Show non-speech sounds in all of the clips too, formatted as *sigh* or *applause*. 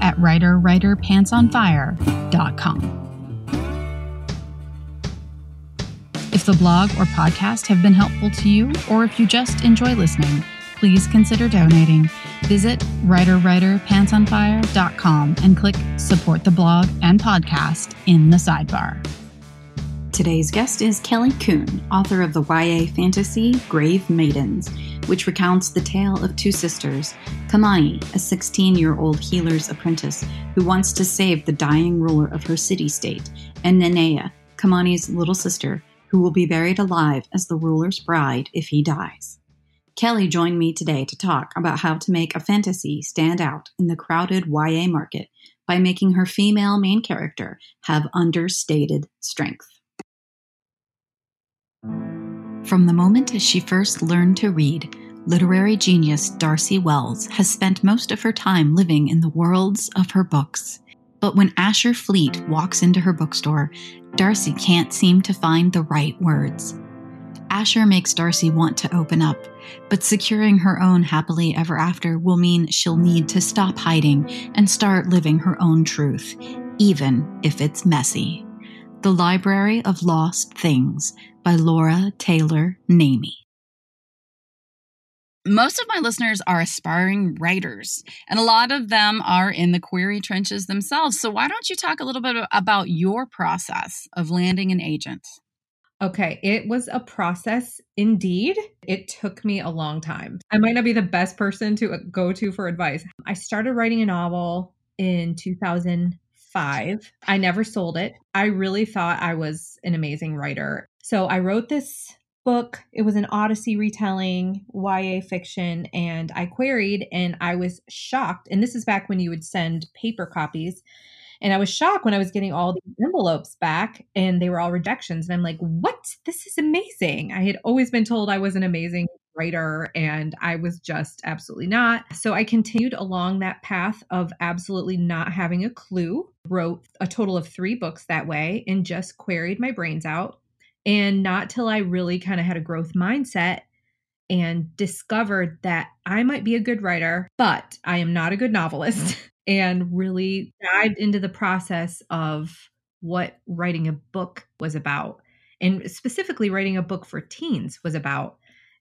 at writerwriterpantsonfire.com. If the blog or podcast have been helpful to you, or if you just enjoy listening, please consider donating. Visit writerwriterpantsonfire.com and click support the blog and podcast in the sidebar. Today's guest is Kelly Coon, author of the YA fantasy Grave Maidens, which recounts the tale of two sisters Kamani, a 16 year old healer's apprentice who wants to save the dying ruler of her city state, and Nanea, Kamani's little sister, who will be buried alive as the ruler's bride if he dies. Kelly joined me today to talk about how to make a fantasy stand out in the crowded YA market by making her female main character have understated strength. From the moment she first learned to read, literary genius Darcy Wells has spent most of her time living in the worlds of her books. But when Asher Fleet walks into her bookstore, Darcy can't seem to find the right words. Asher makes Darcy want to open up, but securing her own happily ever after will mean she'll need to stop hiding and start living her own truth, even if it's messy. The Library of Lost Things by Laura Taylor Namey. Most of my listeners are aspiring writers, and a lot of them are in the query trenches themselves. So, why don't you talk a little bit about your process of landing an agent? Okay, it was a process indeed. It took me a long time. I might not be the best person to uh, go to for advice. I started writing a novel in 2005. I never sold it. I really thought I was an amazing writer. So I wrote this book. It was an Odyssey retelling, YA fiction, and I queried and I was shocked. And this is back when you would send paper copies. And I was shocked when I was getting all the envelopes back and they were all rejections. And I'm like, what? This is amazing. I had always been told I was an amazing writer and I was just absolutely not. So I continued along that path of absolutely not having a clue, wrote a total of three books that way, and just queried my brains out and not till I really kind of had a growth mindset and discovered that I might be a good writer, but I am not a good novelist, *laughs* and really dived into the process of what writing a book was about. And specifically, writing a book for teens was about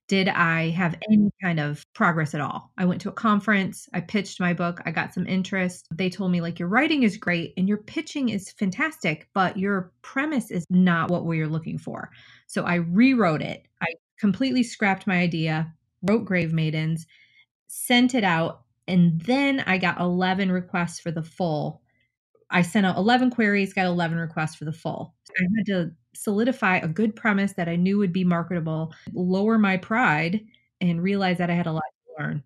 did I have any kind of progress at all? I went to a conference, I pitched my book, I got some interest. They told me, like, your writing is great and your pitching is fantastic, but your premise is not what we're looking for. So I rewrote it. I completely scrapped my idea, wrote Grave Maidens, sent it out, and then I got 11 requests for the full. I sent out 11 queries, got 11 requests for the full. I had to solidify a good premise that I knew would be marketable, lower my pride, and realize that I had a lot to learn.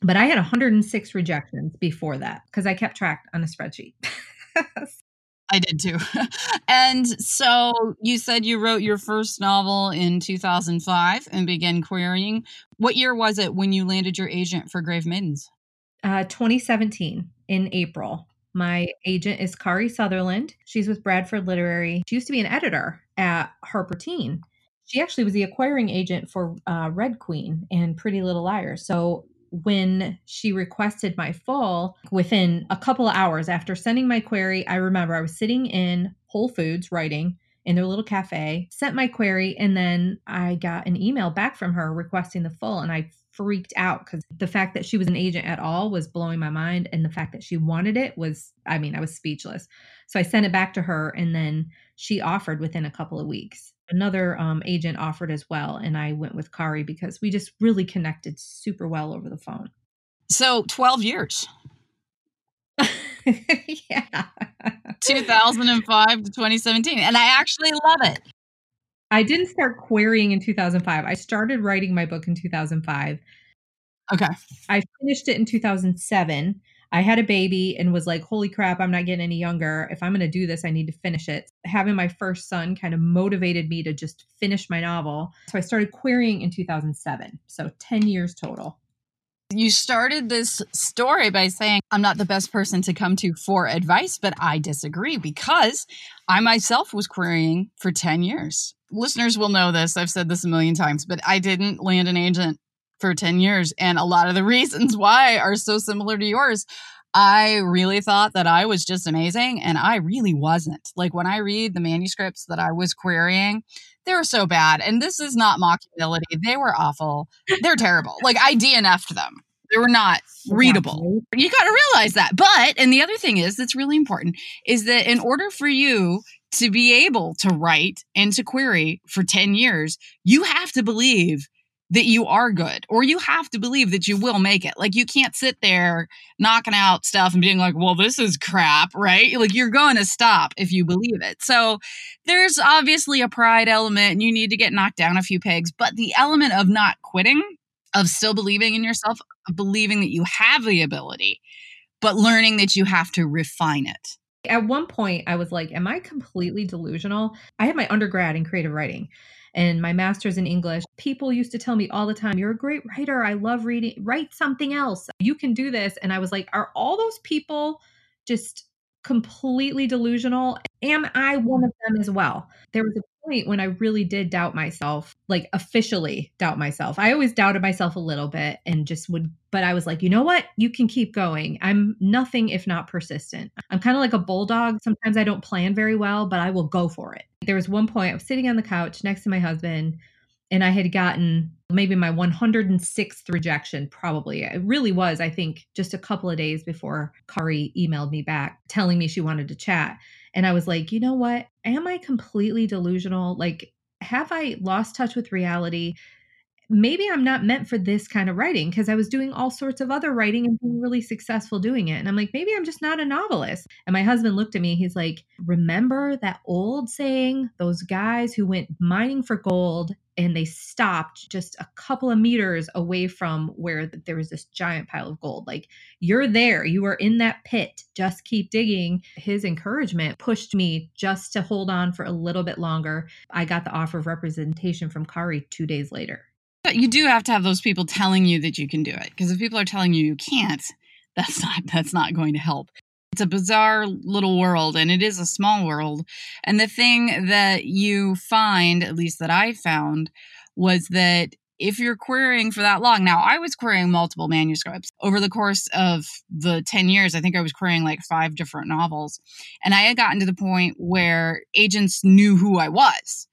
But I had 106 rejections before that because I kept track on a spreadsheet. *laughs* I did too. *laughs* and so you said you wrote your first novel in 2005 and began querying. What year was it when you landed your agent for Grave Maidens? Uh, 2017 in April. My agent is Kari Sutherland. She's with Bradford Literary. She used to be an editor at Harper Teen. She actually was the acquiring agent for uh, Red Queen and Pretty Little Liars. So when she requested my full, within a couple of hours after sending my query, I remember I was sitting in Whole Foods writing in their little cafe, sent my query, and then I got an email back from her requesting the full. And I freaked out because the fact that she was an agent at all was blowing my mind. And the fact that she wanted it was, I mean, I was speechless. So I sent it back to her and then she offered within a couple of weeks. Another um, agent offered as well. And I went with Kari because we just really connected super well over the phone. So 12 years. *laughs* yeah. 2005 to 2017. And I actually love it. I didn't start querying in 2005. I started writing my book in 2005. Okay. I finished it in 2007. I had a baby and was like, holy crap, I'm not getting any younger. If I'm going to do this, I need to finish it. Having my first son kind of motivated me to just finish my novel. So I started querying in 2007. So 10 years total. You started this story by saying, I'm not the best person to come to for advice, but I disagree because I myself was querying for 10 years. Listeners will know this. I've said this a million times, but I didn't land an agent for 10 years. And a lot of the *laughs* reasons why are so similar to yours. I really thought that I was just amazing, and I really wasn't. Like when I read the manuscripts that I was querying, they were so bad. And this is not mockability. They were awful. They're terrible. Like I DNF'd them. They were not readable. You got to realize that. But, and the other thing is that's really important is that in order for you to be able to write and to query for 10 years, you have to believe that you are good or you have to believe that you will make it. Like you can't sit there knocking out stuff and being like, well, this is crap, right? Like you're going to stop if you believe it. So there's obviously a pride element and you need to get knocked down a few pegs, but the element of not quitting, of still believing in yourself, of believing that you have the ability, but learning that you have to refine it. At one point, I was like, Am I completely delusional? I had my undergrad in creative writing and my master's in English. People used to tell me all the time, You're a great writer. I love reading. Write something else. You can do this. And I was like, Are all those people just completely delusional? Am I one of them as well? There was a point when I really did doubt myself, like officially doubt myself. I always doubted myself a little bit and just would, but I was like, you know what? You can keep going. I'm nothing if not persistent. I'm kind of like a bulldog. Sometimes I don't plan very well, but I will go for it. There was one point I was sitting on the couch next to my husband and I had gotten maybe my 106th rejection, probably. It really was, I think, just a couple of days before Kari emailed me back telling me she wanted to chat. And I was like, you know what? Am I completely delusional? Like, have I lost touch with reality? Maybe I'm not meant for this kind of writing because I was doing all sorts of other writing and being really successful doing it. And I'm like, maybe I'm just not a novelist. And my husband looked at me. He's like, remember that old saying, those guys who went mining for gold and they stopped just a couple of meters away from where there was this giant pile of gold. Like, you're there, you are in that pit, just keep digging. His encouragement pushed me just to hold on for a little bit longer. I got the offer of representation from Kari two days later. But you do have to have those people telling you that you can do it because if people are telling you you can't, that's not that's not going to help it's a bizarre little world and it is a small world. And the thing that you find, at least that I found, was that if you're querying for that long, now I was querying multiple manuscripts over the course of the 10 years. I think I was querying like five different novels. And I had gotten to the point where agents knew who I was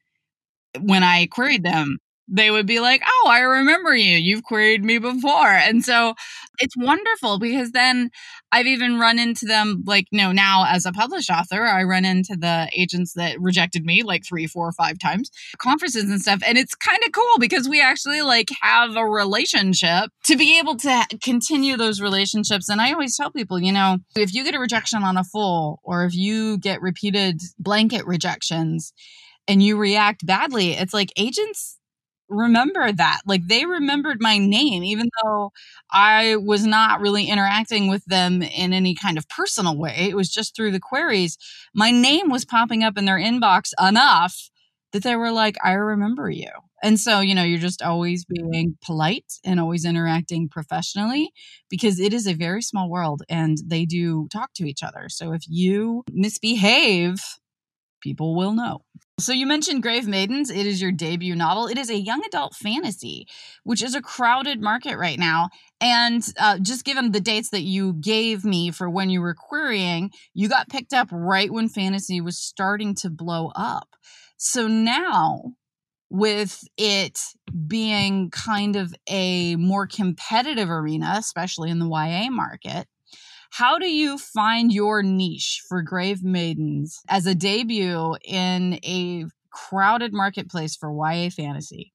when I queried them they would be like, Oh, I remember you. You've queried me before. And so it's wonderful because then I've even run into them, like, you know, now as a published author, I run into the agents that rejected me like three, four, five times, conferences and stuff. And it's kind of cool because we actually like have a relationship to be able to continue those relationships. And I always tell people, you know, if you get a rejection on a full or if you get repeated blanket rejections, and you react badly, it's like agents remember that. Like they remembered my name, even though I was not really interacting with them in any kind of personal way. It was just through the queries. My name was popping up in their inbox enough that they were like, I remember you. And so, you know, you're just always mm-hmm. being polite and always interacting professionally because it is a very small world and they do talk to each other. So if you misbehave, people will know. So you mentioned Grave Maidens. It is your debut novel. It is a young adult fantasy, which is a crowded market right now. And uh, just given the dates that you gave me for when you were querying, you got picked up right when fantasy was starting to blow up. So now, with it being kind of a more competitive arena, especially in the YA market, how do you find your niche for Grave Maidens as a debut in a crowded marketplace for YA fantasy?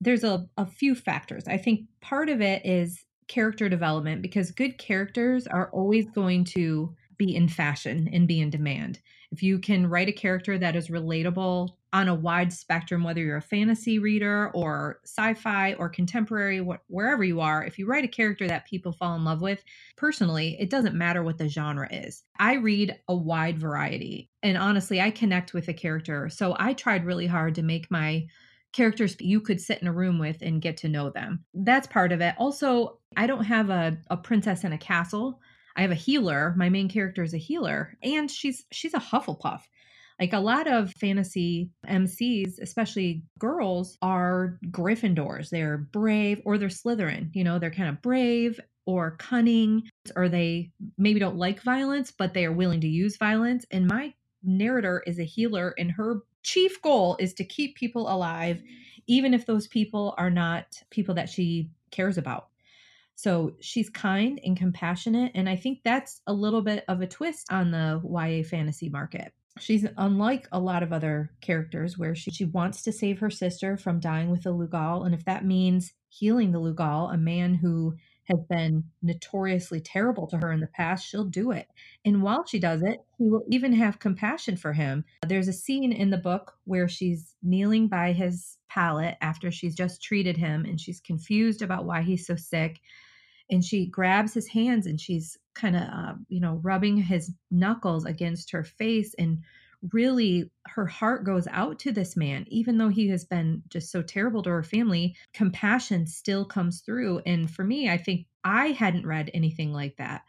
There's a, a few factors. I think part of it is character development because good characters are always going to be in fashion and be in demand. If you can write a character that is relatable on a wide spectrum, whether you're a fantasy reader or sci fi or contemporary, wh- wherever you are, if you write a character that people fall in love with, personally, it doesn't matter what the genre is. I read a wide variety. And honestly, I connect with a character. So I tried really hard to make my characters you could sit in a room with and get to know them. That's part of it. Also, I don't have a, a princess in a castle. I have a healer. My main character is a healer, and she's she's a Hufflepuff. Like a lot of fantasy MCs, especially girls, are Gryffindors. They're brave or they're Slytherin. You know, they're kind of brave or cunning, or they maybe don't like violence, but they are willing to use violence. And my narrator is a healer, and her chief goal is to keep people alive, even if those people are not people that she cares about. So she's kind and compassionate. And I think that's a little bit of a twist on the YA fantasy market. She's unlike a lot of other characters where she, she wants to save her sister from dying with the Lugal. And if that means healing the Lugal, a man who has been notoriously terrible to her in the past, she'll do it. And while she does it, he will even have compassion for him. There's a scene in the book where she's kneeling by his pallet after she's just treated him and she's confused about why he's so sick. And she grabs his hands and she's kind of, uh, you know, rubbing his knuckles against her face and really her heart goes out to this man even though he has been just so terrible to her family compassion still comes through and for me i think i hadn't read anything like that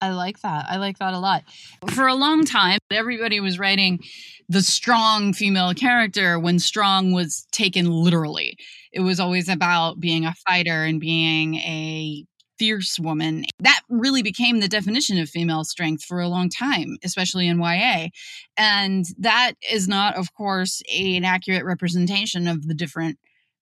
I like that. I like that a lot. For a long time, everybody was writing the strong female character when strong was taken literally. It was always about being a fighter and being a fierce woman. That really became the definition of female strength for a long time, especially in YA. And that is not, of course, an accurate representation of the different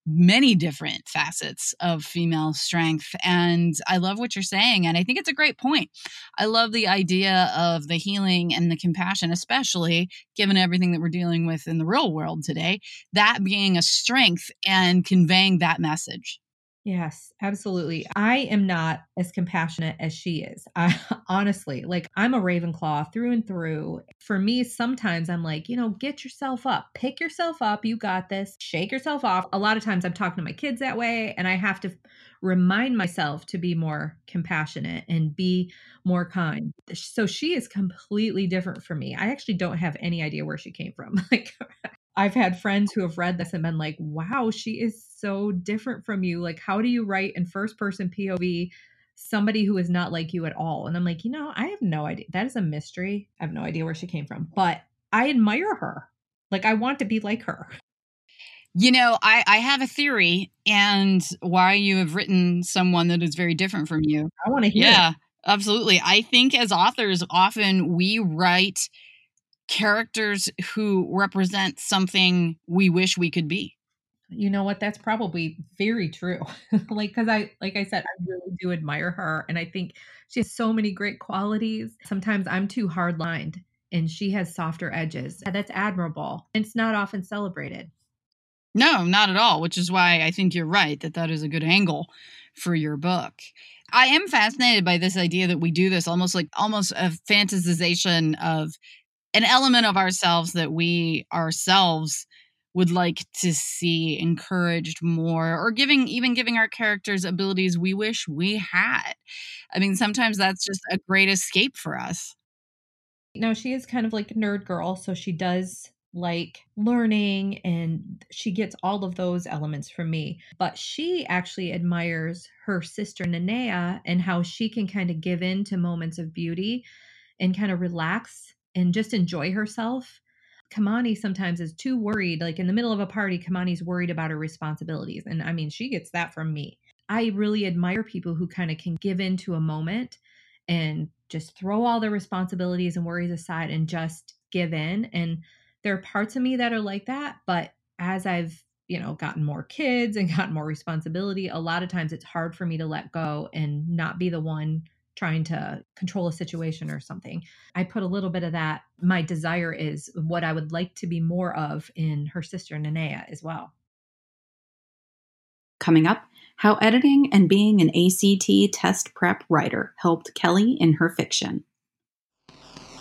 many different facets of female strength. And I love what you're saying. And I think it's a great point. I love the idea of the healing and the compassion, especially given everything that we're dealing with in the real world today, that being a strength and conveying that message. Yes, absolutely. I am not as compassionate as she is. I *laughs* honestly, like I'm a Ravenclaw through and through. For me, sometimes I'm like, you know, get yourself up, pick yourself up. You got this. Shake yourself off. A lot of times I'm talking to my kids that way and I have to remind myself to be more compassionate and be more kind. So she is completely different from me. I actually don't have any idea where she came from. *laughs* Like I've had friends who have read this and been like, wow, she is so different from you. Like, how do you write in first person POV somebody who is not like you at all? And I'm like, you know, I have no idea. That is a mystery. I have no idea where she came from, but I admire her. Like, I want to be like her. You know, I, I have a theory and why you have written someone that is very different from you. I want to hear. Yeah, it. absolutely. I think as authors, often we write characters who represent something we wish we could be. You know what? That's probably very true. *laughs* like, because I, like I said, I really do admire her. And I think she has so many great qualities. Sometimes I'm too hard lined and she has softer edges. That's admirable. It's not often celebrated. No, not at all, which is why I think you're right that that is a good angle for your book. I am fascinated by this idea that we do this almost like almost a fantasization of an element of ourselves that we ourselves would like to see encouraged more or giving even giving our characters abilities we wish we had i mean sometimes that's just a great escape for us now she is kind of like nerd girl so she does like learning and she gets all of those elements from me but she actually admires her sister Nanea and how she can kind of give in to moments of beauty and kind of relax and just enjoy herself. Kamani sometimes is too worried. Like in the middle of a party, Kamani's worried about her responsibilities. And I mean, she gets that from me. I really admire people who kind of can give into a moment and just throw all their responsibilities and worries aside and just give in. And there are parts of me that are like that. But as I've, you know, gotten more kids and *laughs* gotten more responsibility, a lot of times it's hard for me to let go and not be the one trying to control a situation or something. I put a little bit of that. My desire is what I would like to be more of in her sister Nanea as well. Coming up, how editing and being an ACT test prep writer helped Kelly in her fiction.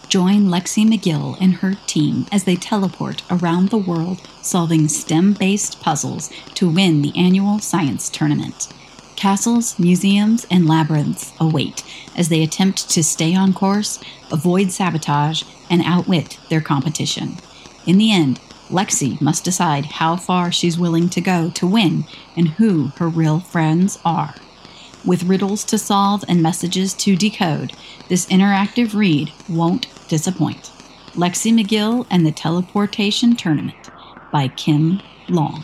Join Lexi McGill and her team as they teleport around the world solving STEM based puzzles to win the annual science tournament. Castles, museums, and labyrinths await as they attempt to stay on course, avoid sabotage, and outwit their competition. In the end, Lexi must decide how far she's willing to go to win and who her real friends are. With riddles to solve and messages to decode, this interactive read won't disappoint. Lexi McGill and the Teleportation Tournament by Kim Long.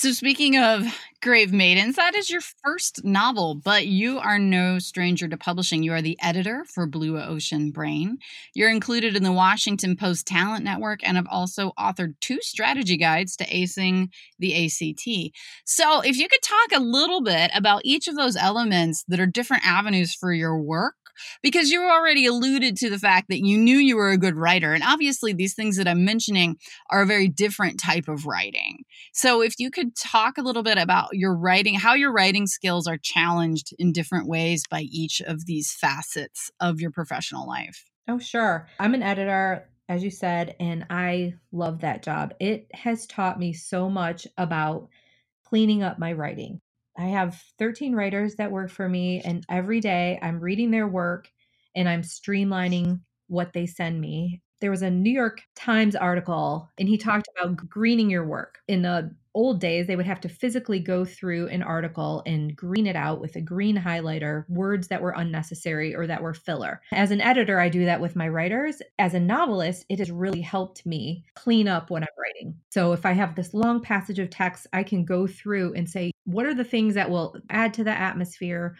So, speaking of Grave Maidens, that is your first novel, but you are no stranger to publishing. You are the editor for Blue Ocean Brain. You're included in the Washington Post Talent Network and have also authored two strategy guides to acing the ACT. So, if you could talk a little bit about each of those elements that are different avenues for your work because you already alluded to the fact that you knew you were a good writer. And obviously, these things that I'm mentioning are a very different type of writing. So, if you could talk a little bit about your writing, how your writing skills are challenged in different ways by each of these facets of your professional life. Oh, sure. I'm an editor, as you said, and I love that job. It has taught me so much about cleaning up my writing. I have 13 writers that work for me, and every day I'm reading their work and I'm streamlining what they send me. There was a New York Times article, and he talked about greening your work. In the old days, they would have to physically go through an article and green it out with a green highlighter, words that were unnecessary or that were filler. As an editor, I do that with my writers. As a novelist, it has really helped me clean up what I'm writing. So if I have this long passage of text, I can go through and say, what are the things that will add to the atmosphere?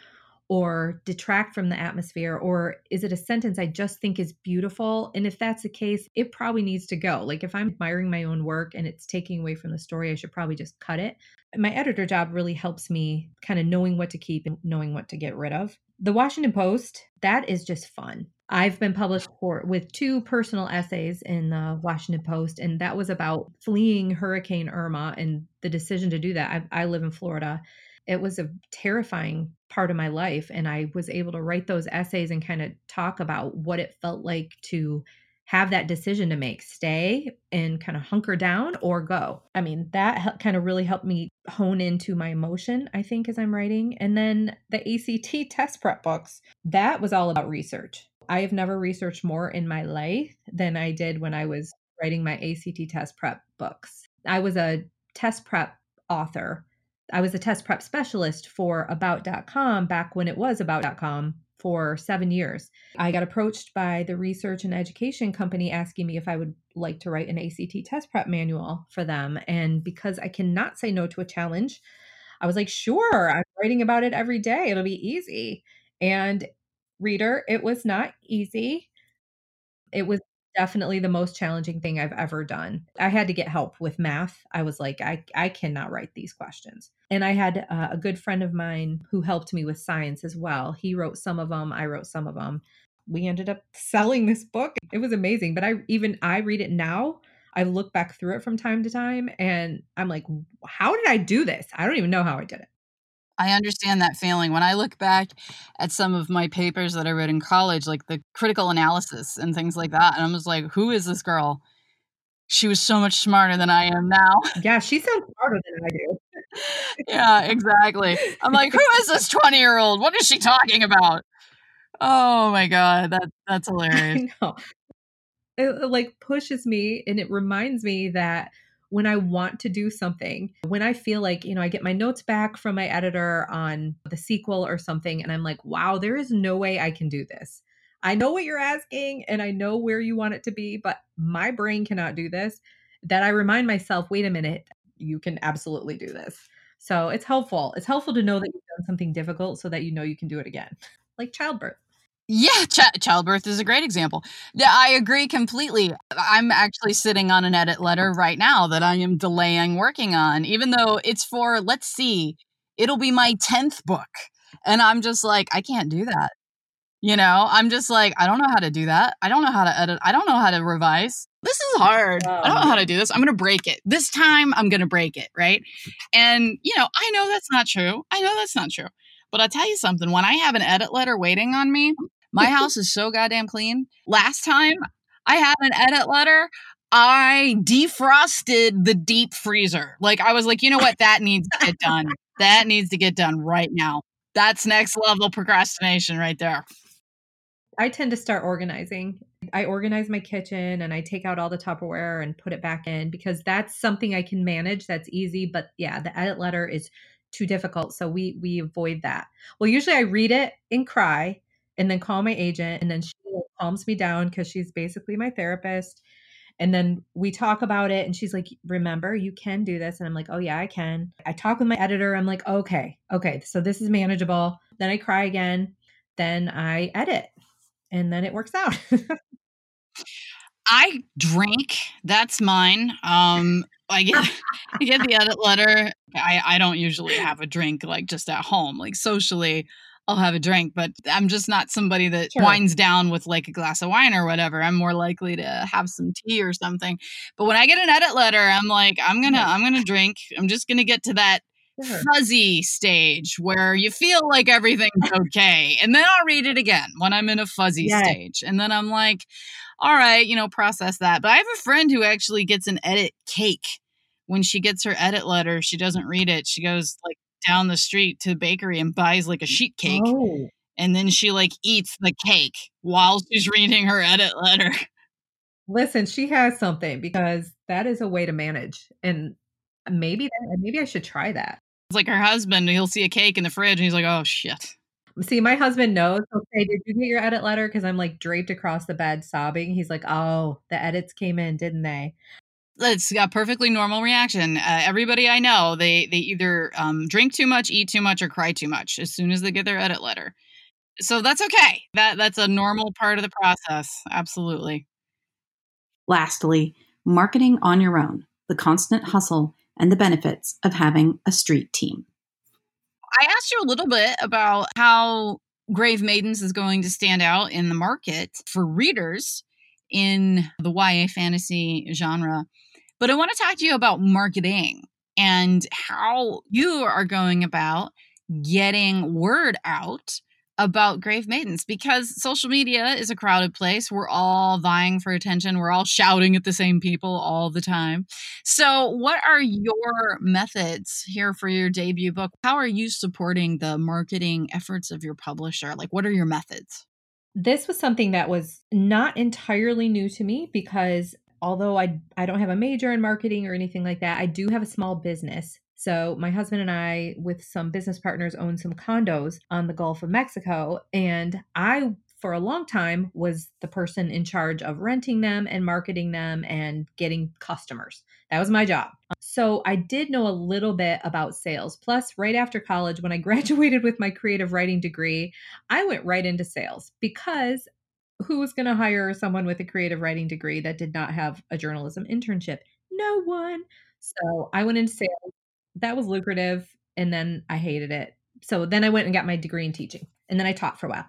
or detract from the atmosphere? Or is it a sentence I just think is beautiful? And if that's the case, it probably needs to go. Like if I'm admiring my own work and it's taking away from the story, I should probably just cut it. My editor job really helps me kind of knowing what to keep and knowing what to get rid of. The Washington Post, that is just fun. I've been published for with two personal essays in the Washington Post, and that was about fleeing Hurricane Irma and the decision to do that. I, I live in Florida, it was a terrifying part of my life. And I was able to write those essays and kind of talk about what it felt like to have that decision to make stay and kind of hunker down or go. I mean, that kind of really helped me hone into my emotion, I think, as I'm writing. And then the ACT test prep books, that was all about research. I have never researched more in my life than I did when I was writing my ACT test prep books. I was a test prep author I was a test prep specialist for about.com back when it was about.com for seven years. I got approached by the research and education company asking me if I would like to write an ACT test prep manual for them. And because I cannot say no to a challenge, I was like, sure, I'm writing about it every day. It'll be easy. And reader, it was not easy. It was definitely the most challenging thing I've ever done. I had to get help with math. I was like, I, I cannot write these questions. And I had uh, a good friend of mine who helped me with science as well. He wrote some of them, I wrote some of them. We ended up *laughs* selling this book. It was amazing. But I even I read it now. I look back through it from time to time and I'm like, how did I do this? I don't even know how I did it. I understand that feeling. When I look back at some of my papers that I read in college, like the critical analysis and things like that, and I'm just like, who is this girl? She was so much smarter than I am now. Yeah, she sounds smarter than I do. *laughs* yeah, exactly. I'm like, who is this 20 year old? What is she talking about? Oh my god, that that's *laughs* hilarious. It like pushes me and it reminds me that when I want to do something, when I feel like, you know, I get my notes back from my editor on the sequel or something, and I'm like, wow, there is no way I can do this. I know what you're asking and I know where you want it to be, but my brain cannot do this. That I remind myself, wait a minute, you can absolutely do this. So it's helpful. It's helpful to know that you've done something difficult so that you know you can do it again, like childbirth. Yeah, ch- childbirth is a great example. Yeah, I agree completely. I'm actually sitting on an edit letter right now that I am delaying working on, even though it's for, let's see, it'll be my 10th book. And I'm just like, I can't do that. You know, I'm just like, I don't know how to do that. I don't know how to edit. I don't know how to revise. This is hard. I don't know how to um. do this. I'm going to break it. This time I'm going to break it. Right. And, you know, I know that's not true. I know that's not true. But I'll tell you something when I have an edit letter waiting on me, My house is so goddamn clean. Last time I had an edit letter, I defrosted the deep freezer. Like I was like, you know what? That needs to get done. That needs to get done right now. That's next level procrastination right there. I tend to start organizing. I organize my kitchen and I take out all the Tupperware and put it back in because that's something I can manage. That's easy. But yeah, the edit letter is too difficult. So we we avoid that. Well, usually I read it and cry and then call my agent and then she calms me down because she's basically my therapist and then we talk about it, and she's like, Remember, you can do this. And I'm like, Oh, yeah, I can. I talk with my editor. I'm like, Okay, okay, so this is manageable. Then I cry again. Then I edit, and then it works out. *laughs* I drink. That's mine. Um, I get *laughs* I get the edit letter. I I don't usually have a drink like just at home. Like socially, I'll have a drink, but I'm just not somebody that sure. winds down with like a glass of wine or whatever. I'm more likely to have some tea or something. But when I get an edit letter, I'm like, I'm gonna, I'm gonna drink. I'm just gonna get to that sure. fuzzy stage where you feel like everything's okay, and then I'll read it again when I'm in a fuzzy yes. stage, and then I'm like, all right, you know, process that. But I have a friend who actually gets an edit cake when she gets her edit letter. She doesn't read it. She goes like down the street to the bakery and buys like a sheet cake. Oh. And then she like eats the cake while she's reading her edit letter. Listen, she has something because that is a way to manage. And maybe that, maybe I should try that. It's like her husband, he'll see a cake in the fridge and he's like, oh shit. See, my husband knows. Okay, did you get your edit letter? Because I'm like draped across the bed sobbing. He's like, oh, the edits came in, didn't they? It's a perfectly normal reaction. Uh, everybody I know, they they either um, drink too much, eat too much, or cry too much as soon as they get their edit letter. So that's okay. That that's a normal part of the process. Absolutely. Lastly, marketing on your own, the constant hustle and the benefits of having a street team. I asked you a little bit about how Grave Maidens is going to stand out in the market for readers in the YA fantasy genre. But I want to talk to you about marketing and how you are going about getting word out about Grave Maidens because social media is a crowded place. We're all vying for attention. We're all shouting at the same people all the time. So, what are your methods here for your debut book? How are you supporting the marketing efforts of your publisher? Like, what are your methods? This was something that was not entirely new to me because although I I don't have a major in marketing or anything like that, I do have a small business. So my husband and I with some business partners own some condos on the Gulf of Mexico and I for a long time was the person in charge of renting them and marketing them and getting customers. That was my job. So I did know a little bit about sales. Plus, right after college, when I *laughs* graduated with my creative writing degree, I went right into sales because who was going to hire someone with a creative writing degree that did not have a journalism internship? No one. So I went into sales. That was lucrative. And then I hated it. So then I went and got my degree in teaching. And then I taught for a while.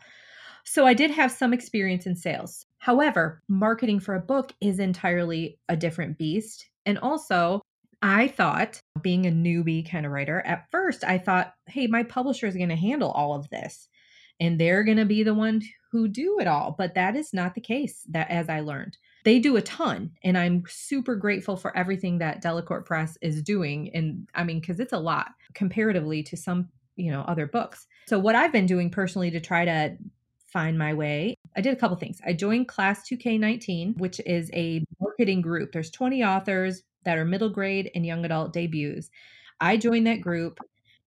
So I did have some experience in sales. However, marketing for a book is entirely a different beast. And also, I thought, being a newbie kind of writer, at first I thought, hey, my publisher is going to handle all of this and they're going to be the one who do it all but that is not the case that as i learned. They do a ton and i'm super grateful for everything that delacorte press is doing and i mean because it's a lot comparatively to some you know other books. So what i've been doing personally to try to find my way i did a couple things. I joined class 2k19 which is a marketing group. There's 20 authors that are middle grade and young adult debuts. I joined that group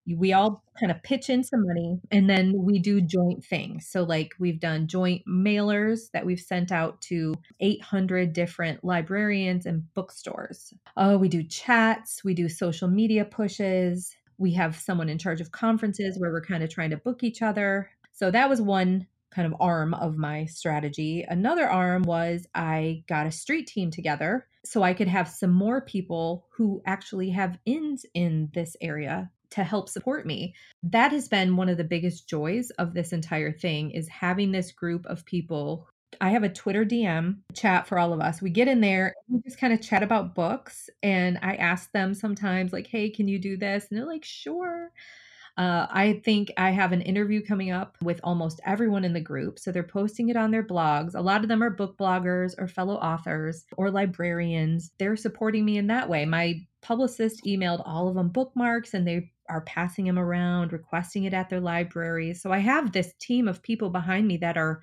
we all kind of pitch in some money and then we do joint things. So, like, we've done joint mailers that we've sent out to 800 different librarians and bookstores. Oh, we do chats, we do social media pushes. We have someone in charge of conferences where we're kind of trying to book each other. So, that was one kind of arm of my strategy. Another arm was I got a street team together so I could have some more people who actually have ins in this area to help support me. That has been one of the biggest joys of this entire thing is having this group of people. I have a Twitter DM chat for all of us. We get in there and we just kind of chat about books and I ask them sometimes like, "Hey, can you do this?" And they're like, "Sure." Uh, I think I have an interview coming up with almost everyone in the group. So they're posting it on their blogs. A lot of them are book bloggers or fellow authors or librarians. They're supporting me in that way. My publicist emailed all of them bookmarks and they are passing them around, requesting it at their libraries. So I have this team of people behind me that are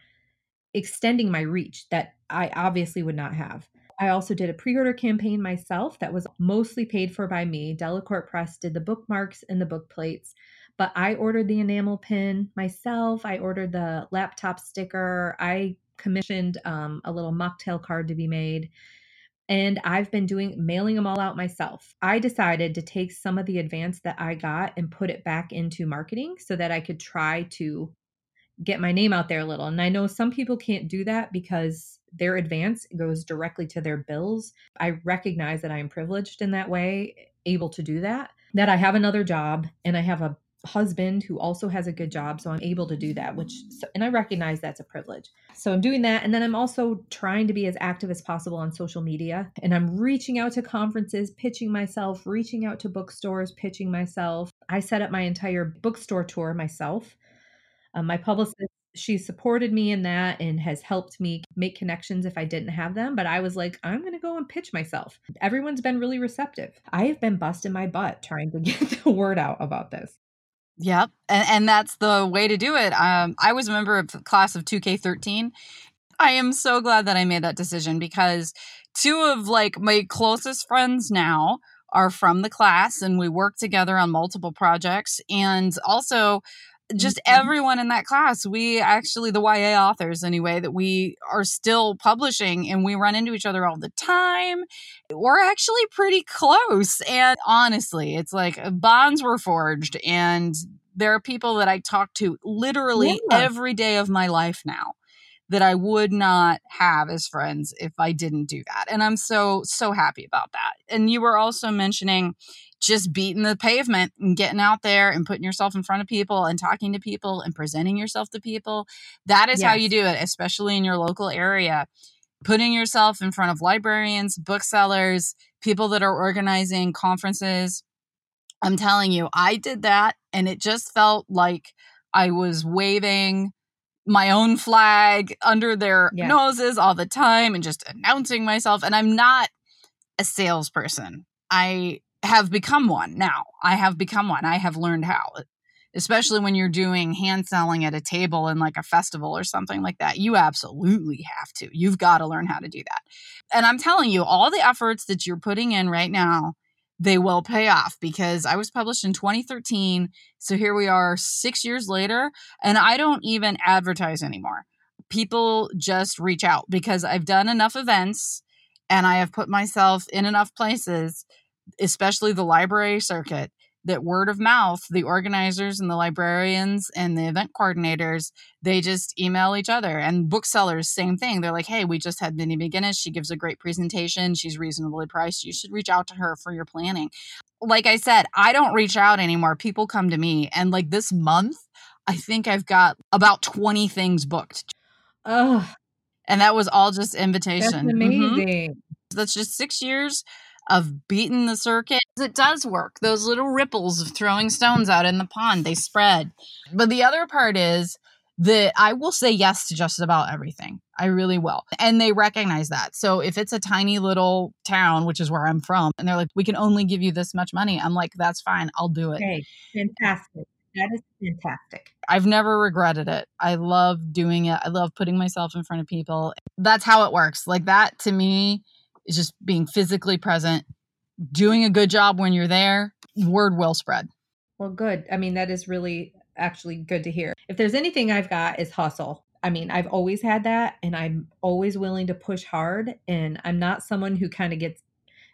extending my reach that I obviously would not have. I also did a pre order campaign myself that was mostly paid for by me. Delacorte Press did the bookmarks and the book plates, but I ordered the enamel pin myself. I ordered the laptop sticker. I commissioned um, a little mocktail card to be made. And I've been doing mailing them all out myself. I decided to take some of the advance that I got and put it back into marketing so that I could try to get my name out there a little. And I know some people can't do that because their advance goes directly to their bills. I recognize that I am privileged in that way, able to do that, that I have another job and I have a husband who also has a good job so i'm able to do that which and i recognize that's a privilege so i'm doing that and then i'm also trying to be as active as possible on social media and i'm reaching out to conferences pitching myself reaching out to bookstores pitching myself i set up my entire bookstore tour myself um, my publicist she supported me in that and has helped me make connections if I didn't have them. But I was like, I'm going to go and pitch myself. Everyone's been really receptive. I have been busting my butt trying to *laughs* get the word out about this. Yep. And, and that's the way to do it. Um, I was a member of class of 2K13. I am so glad that I made that decision because two of like my closest friends now are from the class and we work together on multiple projects. And also, just mm-hmm. everyone in that class we actually the ya authors anyway that we are still publishing and we run into each other all the time we're actually pretty close and honestly it's like uh, bonds were forged and there are people that i talk to literally yeah. every day of my life now that I would not have as friends if I didn't do that. And I'm so, so happy about that. And you were also mentioning just beating the pavement and getting out there and putting yourself in front of people and talking to people and presenting yourself to people. That is yes. how you do it, especially in your local area. Putting yourself in front of librarians, booksellers, people that are organizing conferences. I'm telling you, I did that and it just felt like I was waving my own flag under their noses all the time and just announcing myself. And I'm not a salesperson. I have become one now. I have become one. I have learned how, especially when you're doing hand selling at a table in like a festival or something like that. You absolutely have to. You've got to learn how to do that. And I'm telling you, all the efforts that you're putting in right now they will pay off because I was published in 2013. So here we are six years later, and I don't even advertise anymore. People just reach out because I've done enough events and I have put myself in enough places, especially the library circuit, that word of mouth, the organizers and the librarians and the event coordinators, they just email each other. And booksellers, same thing. They're like, hey, we just had Mindy McGinnis. She gives a great presentation. She's reasonably priced. You should reach out to her for your planning. Like I said, I don't reach out anymore. People come to me. And like this month, I think I've got about 20 things booked. Oh. And that was all just invitation. That's mm-hmm. amazing. Mm-hmm. That's just six years of beating the circuit. It does work. Those little ripples of throwing stones out in the pond, they spread. But the other part is that I will say yes to just about everything. I really will. And they recognize that. So if it's a tiny little town, which is where I'm from, and they're like, we can only give you this much money, I'm like, that's fine. I'll do it. Okay. Fantastic. That is fantastic. I've never regretted it. I love doing it. I love putting myself in front of people. That's how it works. Like that to me is just being physically present, doing a good job when you're there. Word will spread. Well, good. I mean, that is really actually good to hear. If there's anything I've got is hustle. I mean, I've always had that and I'm always willing to push hard and I'm not someone who kind of gets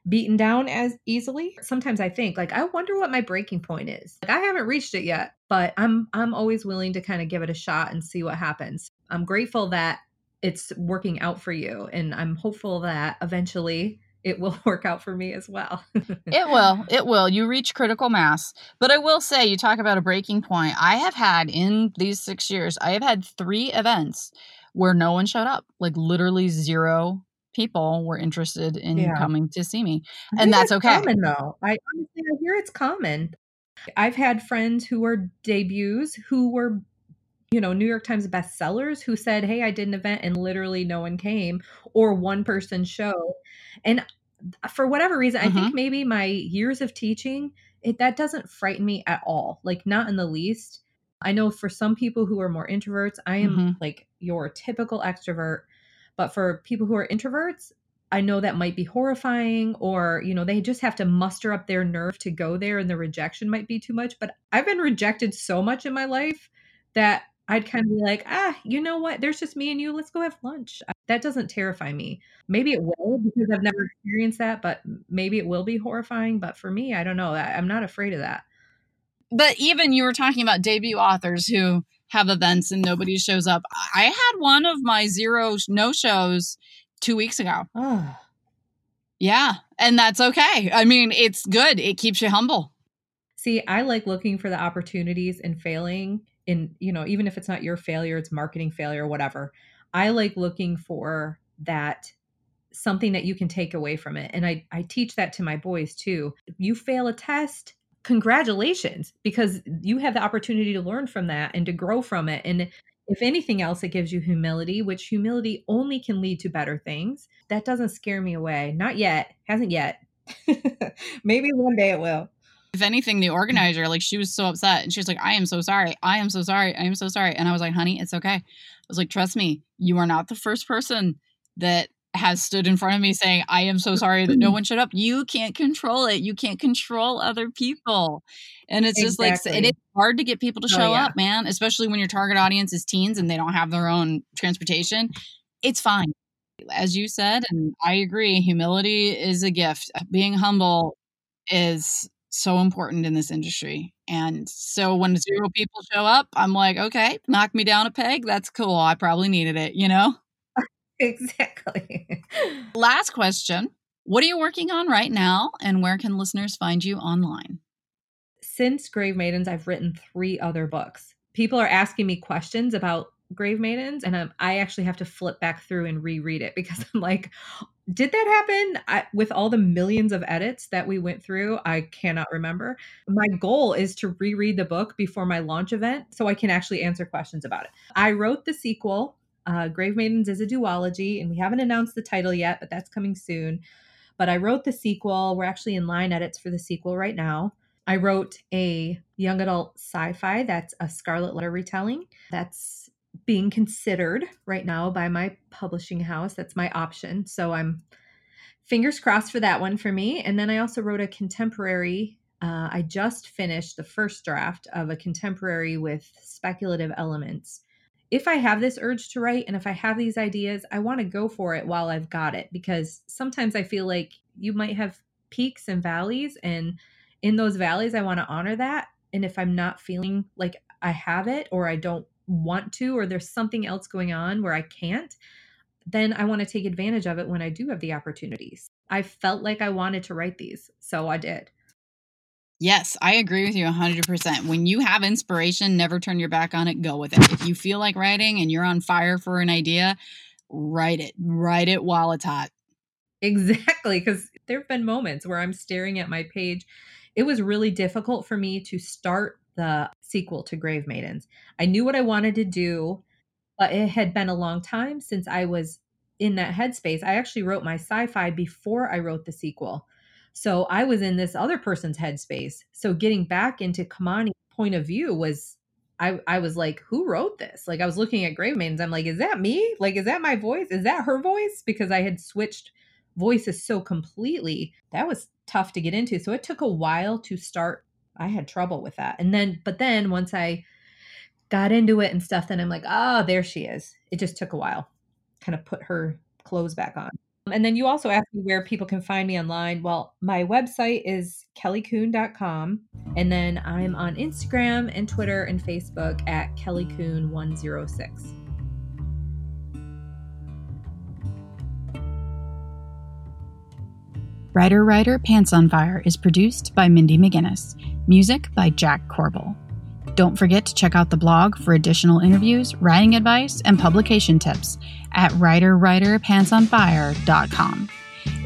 beaten down as easily. Sometimes I think like I wonder what my breaking point is. Like I haven't reached it yet, but I'm I'm always willing to kind of give it a shot and see what happens. I'm grateful that it's working out for you. And I'm hopeful that eventually it will *laughs* work out for me as well. *laughs* it will. It will. You reach critical mass. But I will say, you talk about a breaking point. I have had in these six years, I have had three events where no one showed up, like literally zero people were interested in yeah. coming to see me. and that's okay. Common though. I honestly I hear it's common. I've had friends who were debuts who were you know, New York Times bestsellers who said, Hey, I did an event and literally no one came, or one person show. And for whatever reason, mm-hmm. I think mm-hmm. maybe my years of teaching, it that doesn't frighten me at all. Like not in the least. I know for some people who are more introverts, I am mm-hmm. like your typical extrovert. But for people who are introverts, I know that might be horrifying, or, you know, they just have to muster up their nerve to go there and the rejection might be too much. But I've been rejected so much in my life that I'd kind of be like, ah, you know what? There's just me and you. Let's go have lunch. Uh, that doesn't terrify me. Maybe it will because I've never experienced that, but maybe it will be horrifying. But for me, I don't know. I'm not afraid of that. But even you were talking about debut authors who have events and nobody shows up. I had one of my zero no shows two weeks ago. Oh. Yeah. And that's okay. I mean, it's good. It keeps you humble. See, I like looking for the opportunities and failing in you know even if it's not your failure it's marketing failure whatever i like looking for that something that you can take away from it and i i teach that to my boys too. You fail a test congratulations because you have the opportunity to learn from that and to grow from it and if anything else it gives you humility which humility only can lead to better things. That doesn't scare me away not yet hasn't yet. *laughs* Maybe one day it will if anything, the organizer, like she was so upset and she was like, I am so sorry. I am so sorry. I am so sorry. And I was like, honey, it's okay. I was like, trust me, you are not the first person that has stood in front of me saying, I am so sorry that no *laughs* one showed up. You can't control it. You can't control other people. And it's exactly. just like, it is hard to get people to oh, show oh, yeah. up, man, especially when your target audience is teens and they don't have their own transportation. It's fine. As you said, and I agree, humility is a gift. Being humble is so important in this industry. And so when zero people show up, I'm like, okay, knock me down a peg. That's cool. I probably needed it, you know? *laughs* exactly. *laughs* Last question What are you working on right now? And where can listeners find you online? Since Grave Maidens, I've written three other books. People are asking me questions about Grave Maidens, and um, I actually have to flip back through and reread it *laughs* because I'm like, did that happen I, with all the millions of edits that we went through? I cannot remember. My goal is to reread the book before my launch event so I can actually answer questions about it. I wrote the sequel. Uh, Grave Maidens is a duology, and we haven't announced the title yet, but that's coming soon. But I wrote the sequel. We're actually in line edits for the sequel right now. I wrote a young adult sci fi that's a Scarlet Letter retelling. That's being considered right now by my publishing house. That's my option. So I'm fingers crossed for that one for me. And then I also wrote a contemporary. Uh, I just finished the first draft of a contemporary with speculative elements. If I have this urge to write and if I have these ideas, I want to go for it while I've got it because sometimes I feel like you might have peaks and valleys. And in those valleys, I want to honor that. And if I'm not feeling like I have it or I don't want to or there's something else going on where I can't, then I want to take advantage of it when I do have the opportunities. I felt like I wanted to write these, so I did. Yes, I agree with you 100%. When you have inspiration, never turn your back on it, go with it. If you feel like writing and you're on fire for an idea, write it. Write it while it's hot. Exactly, because there have been moments where I'm staring at my page. It was really difficult for me to start the sequel to Grave Maidens. I knew what I wanted to do, but it had been a long time since I was in that headspace. I actually wrote my sci fi before I wrote the sequel. So I was in this other person's headspace. So getting back into Kamani's point of view was I, I was like, who wrote this? Like I was looking at Grave Maidens. I'm like, is that me? Like, is that my voice? Is that her voice? Because I had switched voices so completely. That was tough to get into. So it took a while to start I had trouble with that. And then, but then once I got into it and stuff, then I'm like, oh, there she is. It just took a while, kind of put her clothes back on. And then you also asked me where people can find me online. Well, my website is kellycoon.com. And then I'm on Instagram and Twitter and Facebook at kellycoon106. Writer Writer Pants on Fire is produced by Mindy McGinnis. Music by Jack Corbel. Don't forget to check out the blog for additional interviews, writing advice, and publication tips at writerwriterpantsonfire.com.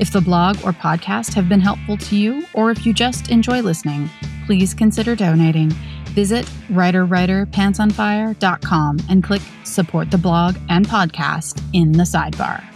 If the blog or podcast have been helpful to you, or if you just enjoy listening, please consider donating. Visit writerwriterpantsonfire.com and click support the blog and podcast in the sidebar.